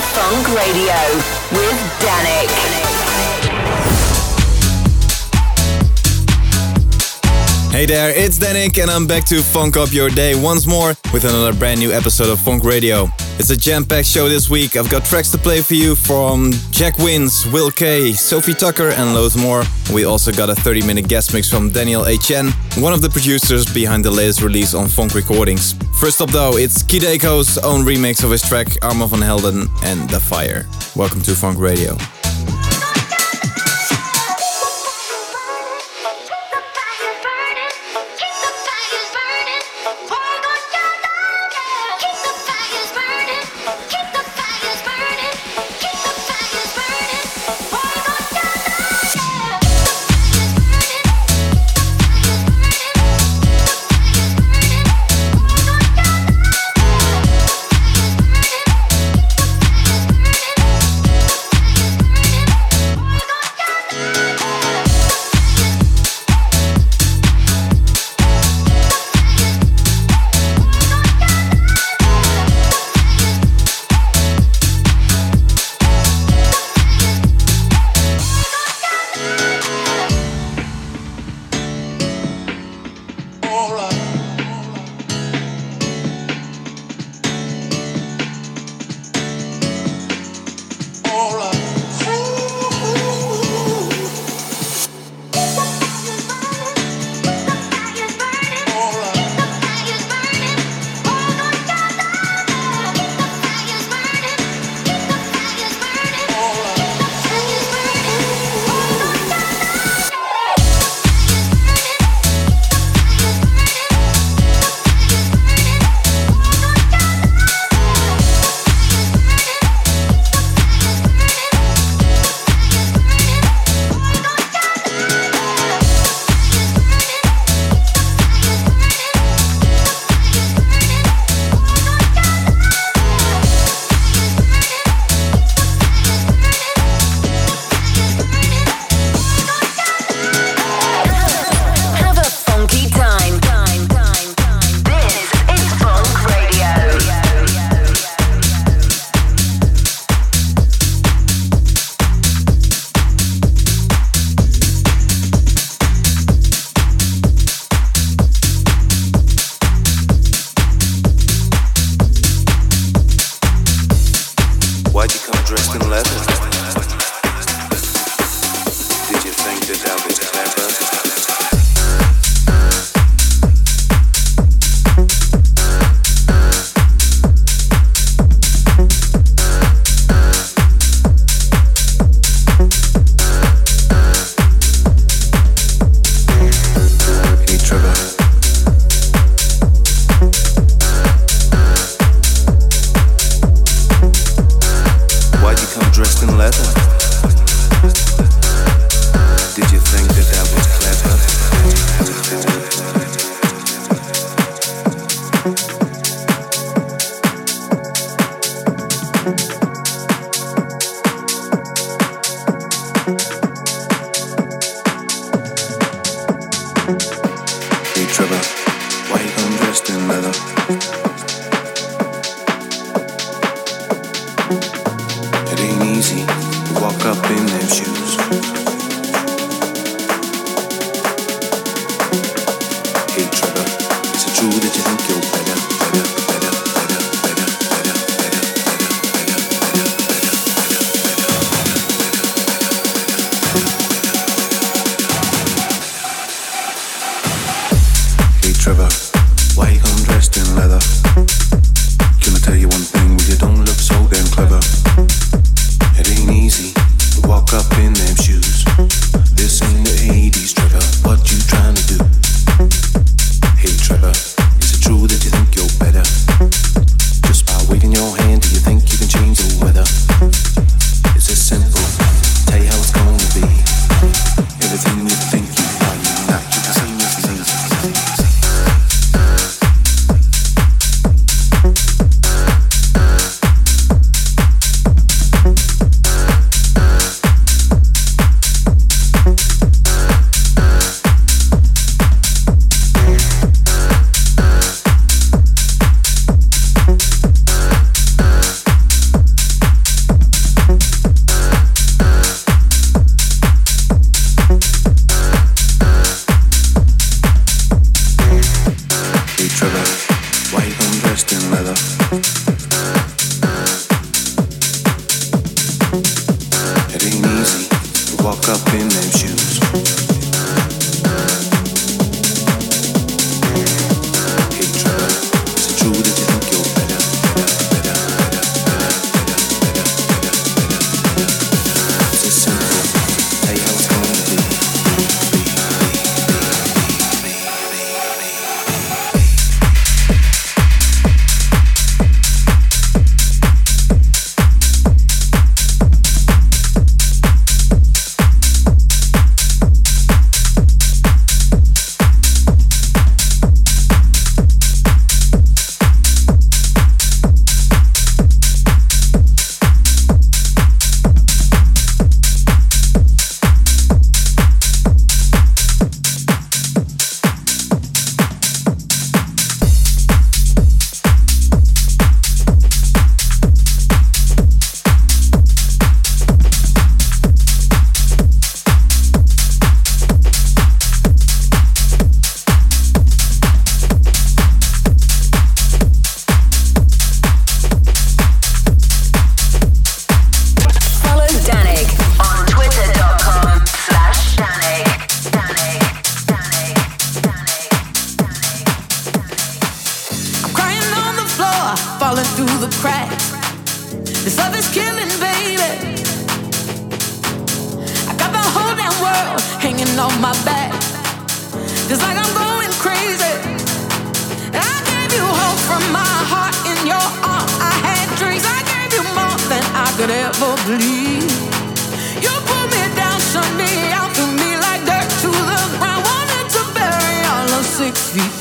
Funk Radio with Danik. Hey there, it's Danik, and I'm back to funk up your day once more with another brand new episode of Funk Radio. It's a jam packed show this week. I've got tracks to play for you from Jack Wins, Will K, Sophie Tucker, and loads more. We also got a 30 minute guest mix from Daniel Etienne, one of the producers behind the latest release on Funk Recordings. First up, though, it's Kideko's own remix of his track Armand van Helden and The Fire. Welcome to Funk Radio.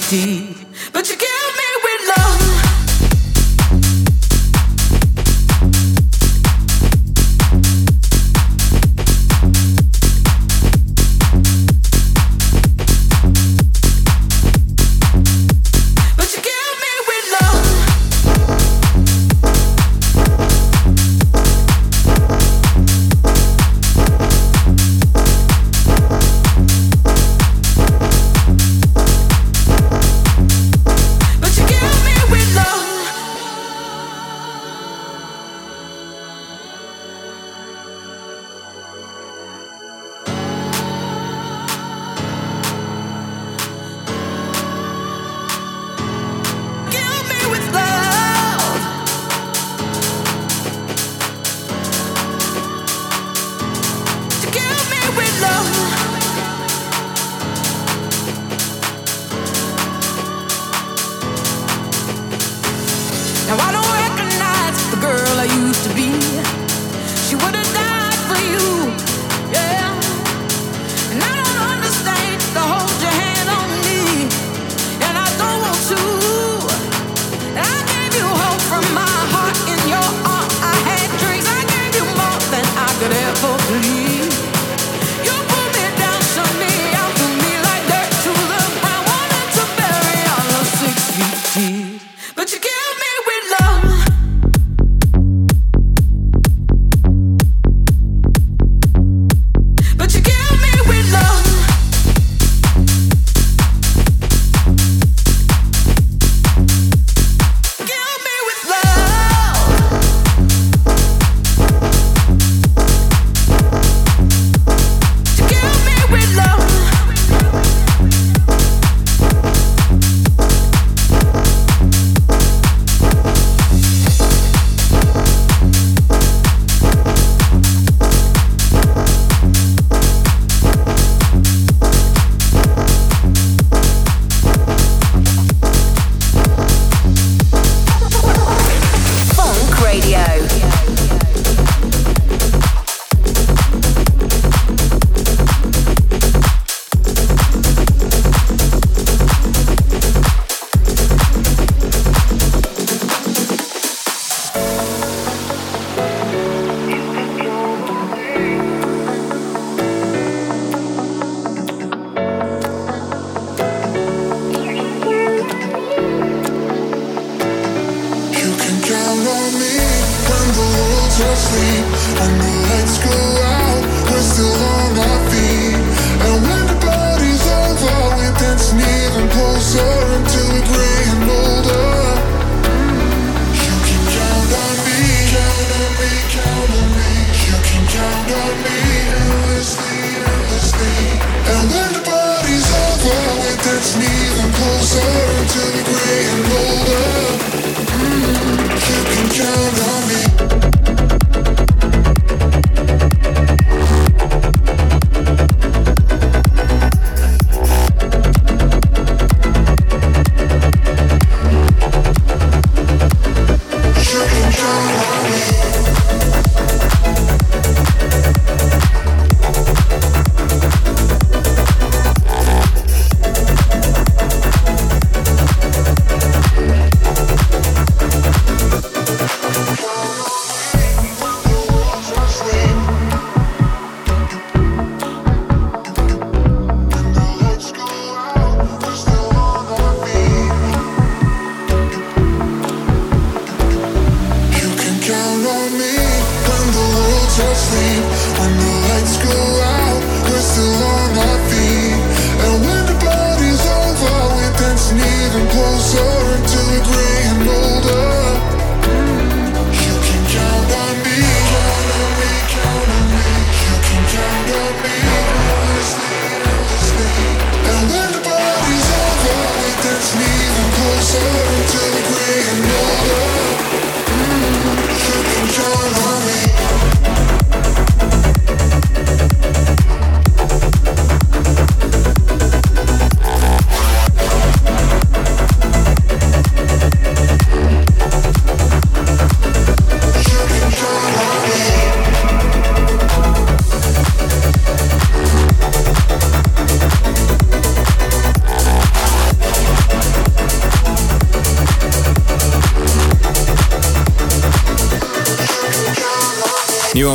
Deep.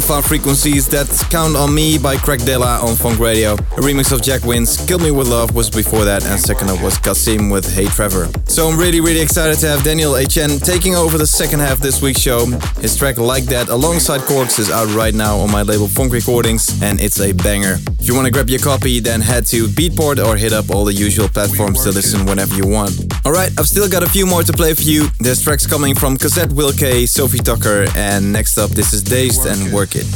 Found Frequencies, that's Count on Me by Craig Dilla on Funk Radio. A remix of Jack Wins, Kill Me With Love was before that, and second up was Kasim with Hey Trevor. So I'm really, really excited to have Daniel Etienne taking over the second half of this week's show. His track Like That alongside Corks is out right now on my label Funk Recordings, and it's a banger. If you want to grab your copy, then head to Beatport or hit up all the usual platforms to listen whenever you want. Alright, I've still got a few more to play for you. There's tracks coming from Cassette Will K, Sophie Tucker, and next up this is Dazed and Work It.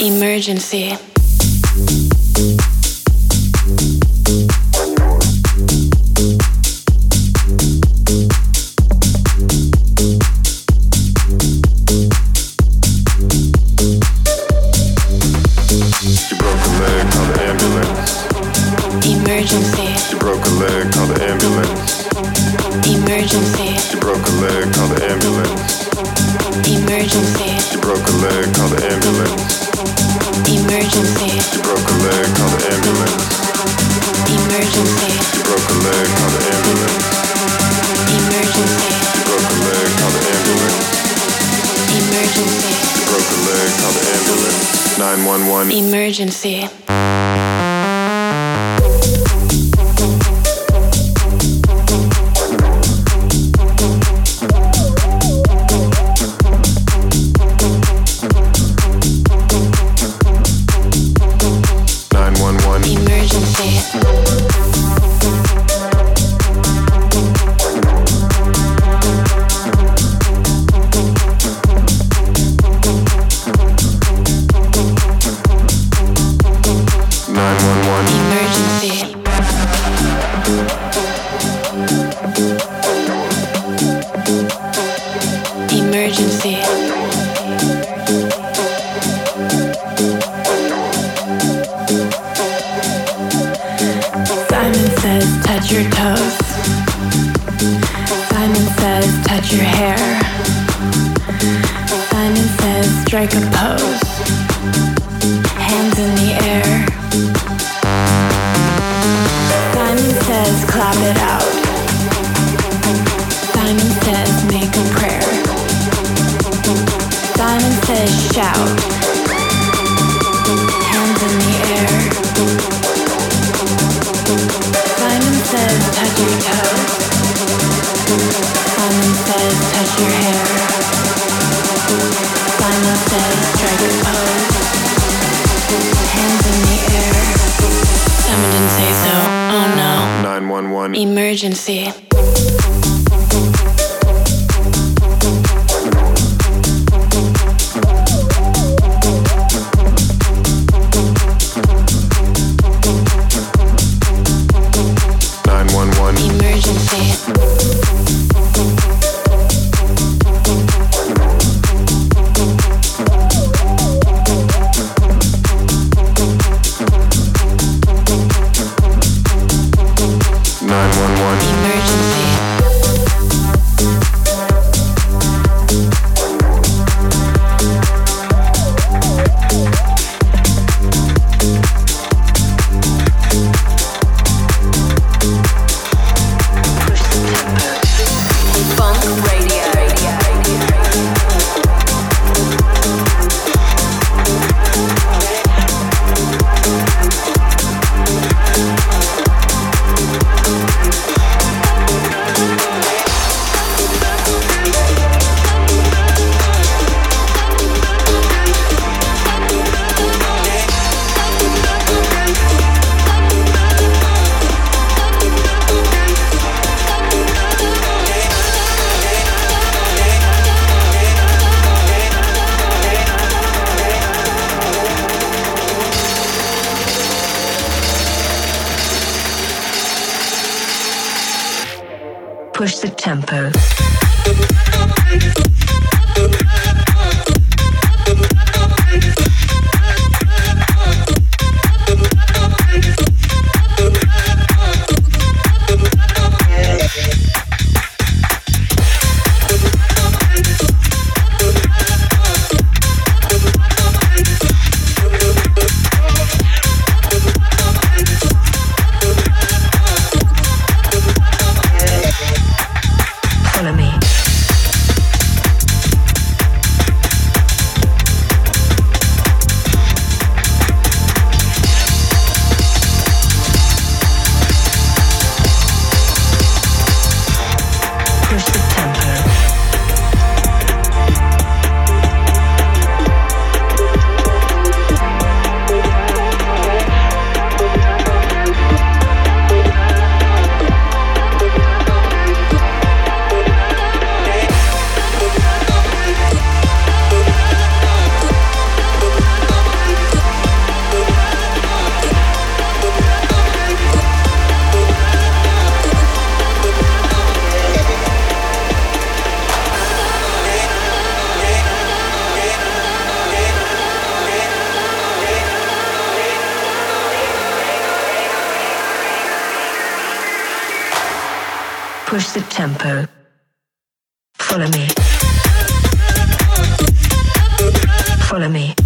Emergency. tempo. follow me.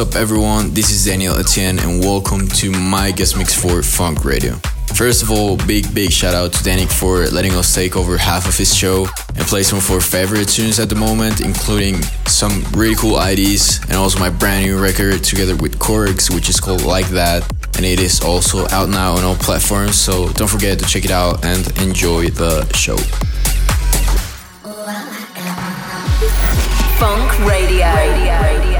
Up, everyone? This is Daniel Etienne, and welcome to my guest mix for Funk Radio. First of all, big, big shout out to Danik for letting us take over half of his show and play some of our favorite tunes at the moment, including some really cool IDs and also my brand new record together with Korgs, which is called Like That. And it is also out now on all platforms, so don't forget to check it out and enjoy the show. Funk Radio. Radio.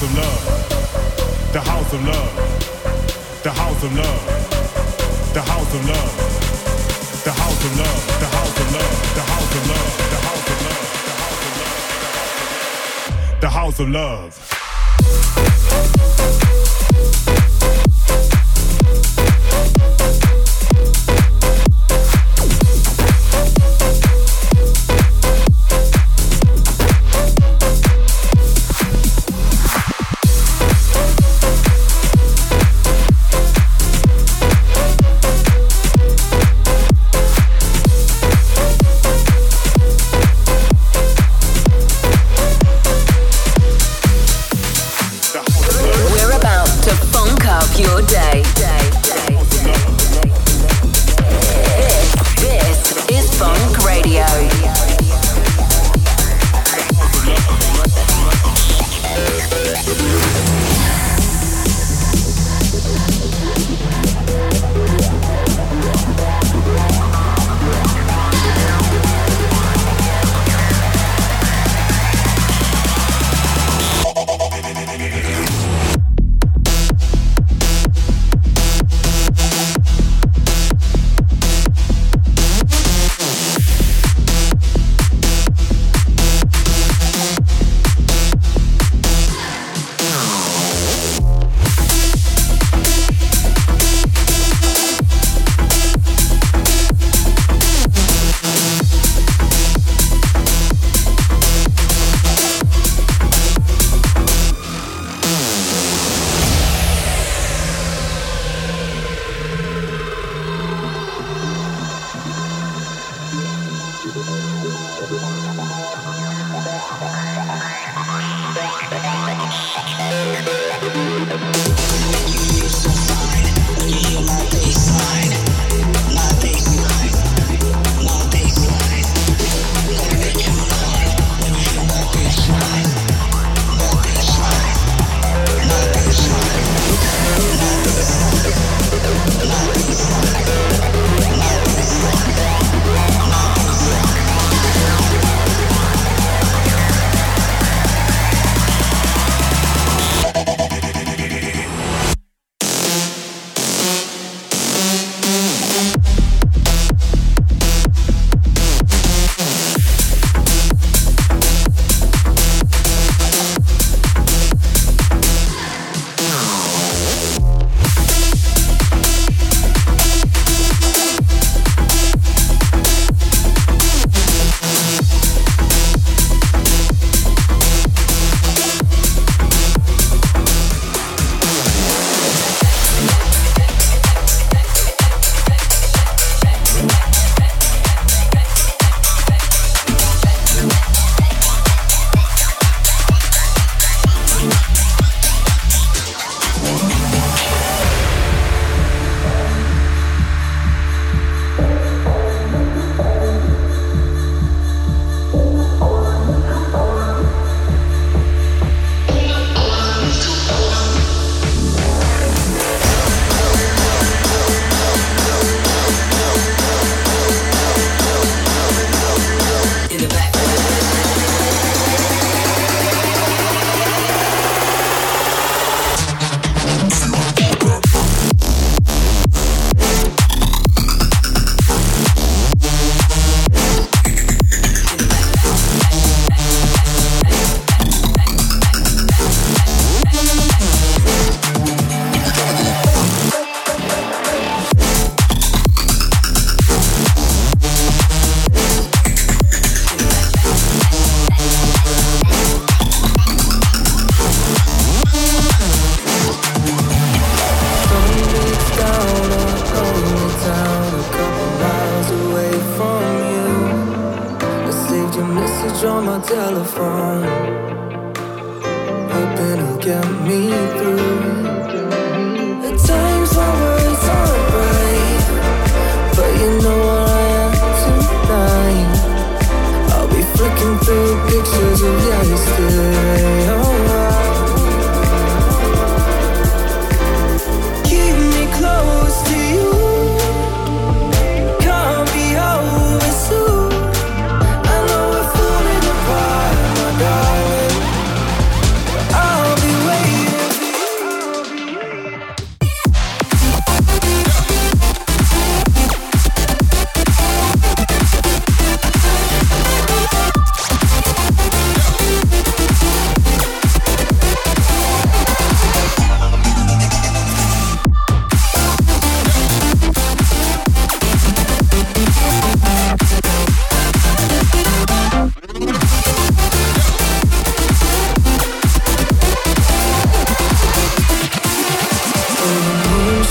House of love. The house of love. The house of love. The house of love. The house of love. The house of love. The house of love. The house of love. The house of love. The house of love.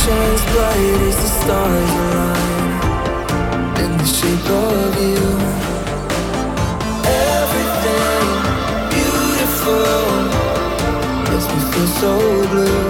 shines bright as the stars align in the shape of you. Everything beautiful makes me feel so blue.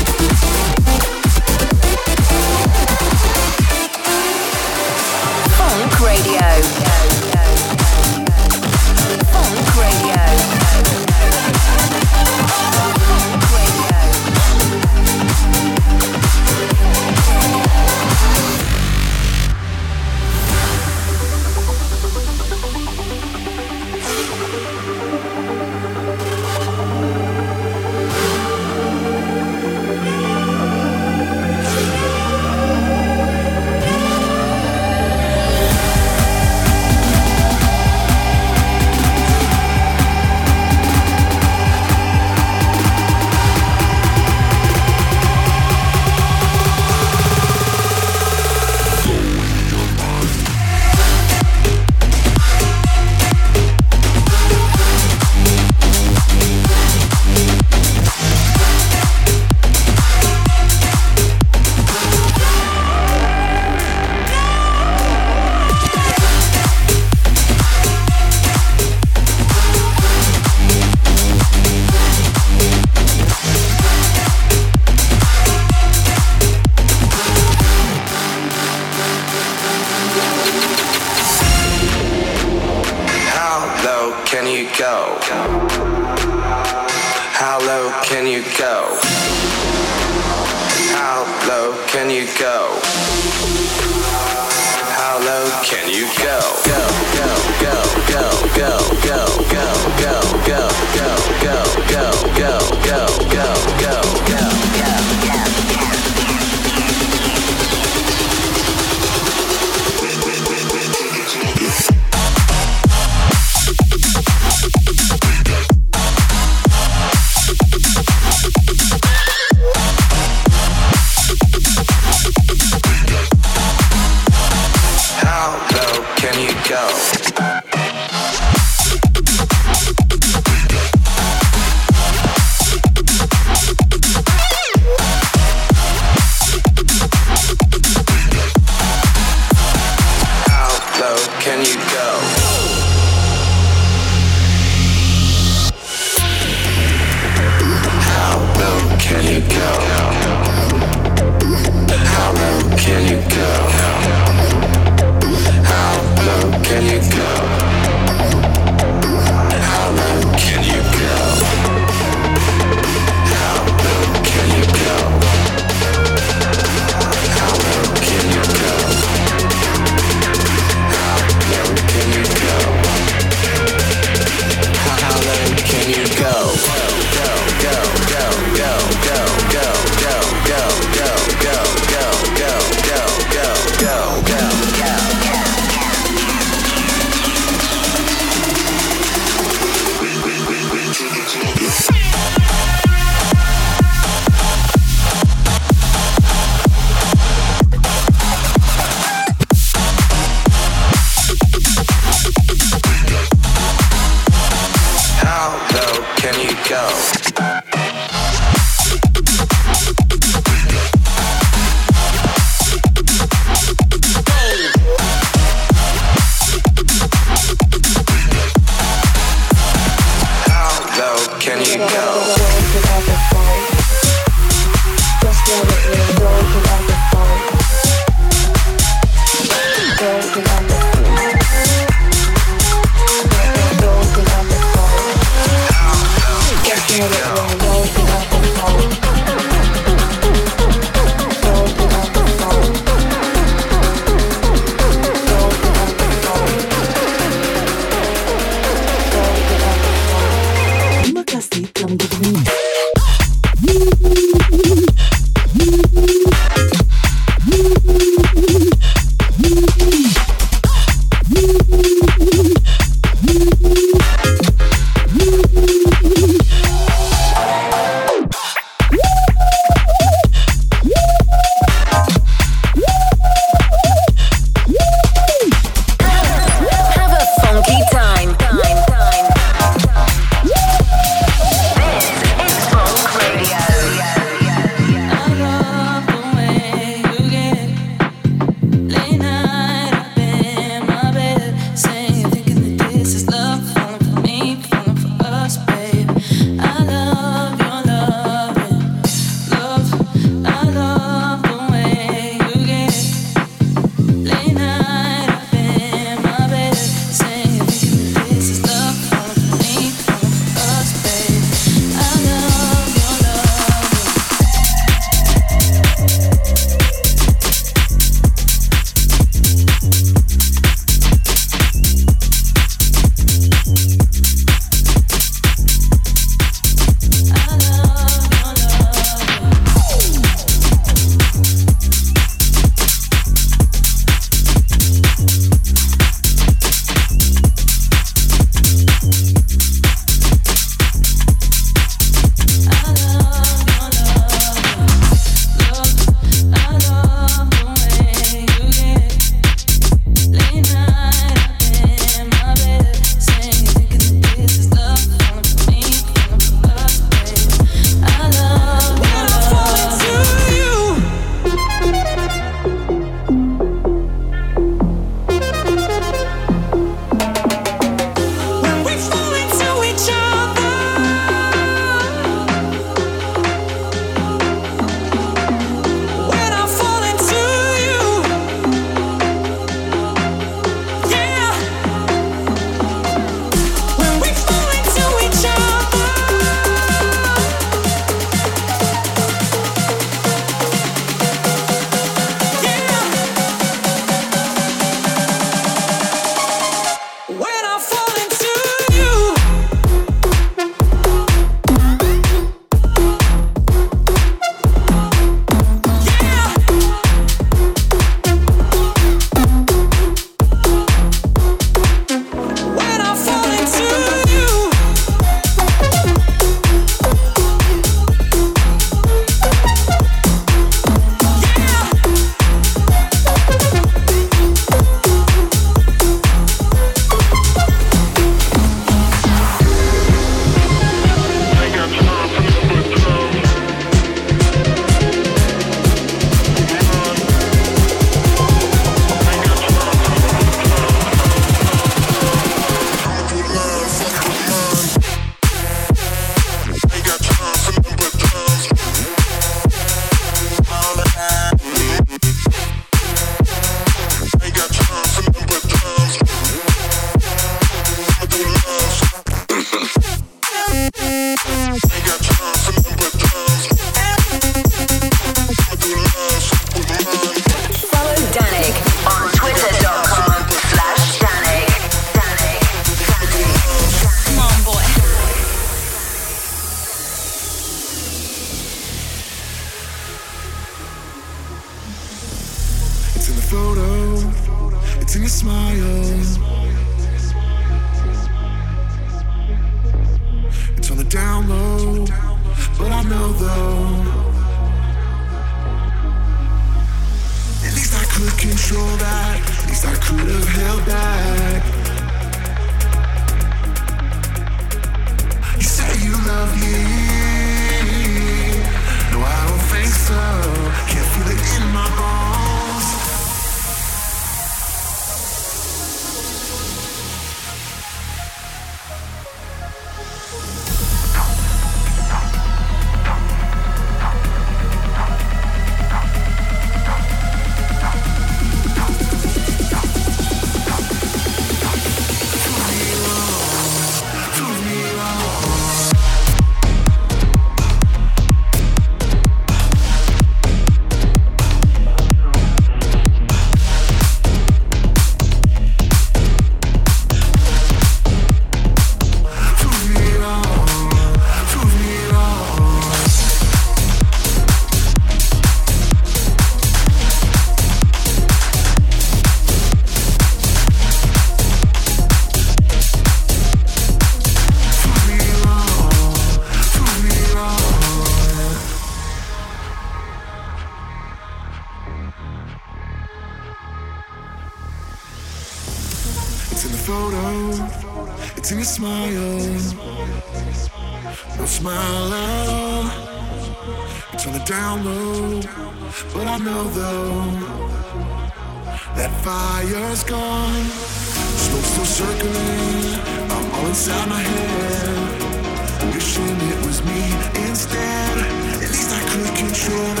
I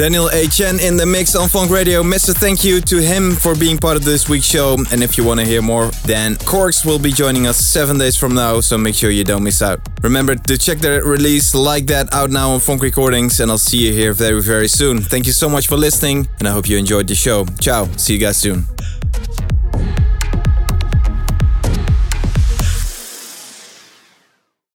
Daniel Etienne in the mix on Funk Radio. Mr. Thank you to him for being part of this week's show. And if you want to hear more, then Corks will be joining us seven days from now, so make sure you don't miss out. Remember to check their release like that out now on Funk Recordings, and I'll see you here very, very soon. Thank you so much for listening, and I hope you enjoyed the show. Ciao. See you guys soon.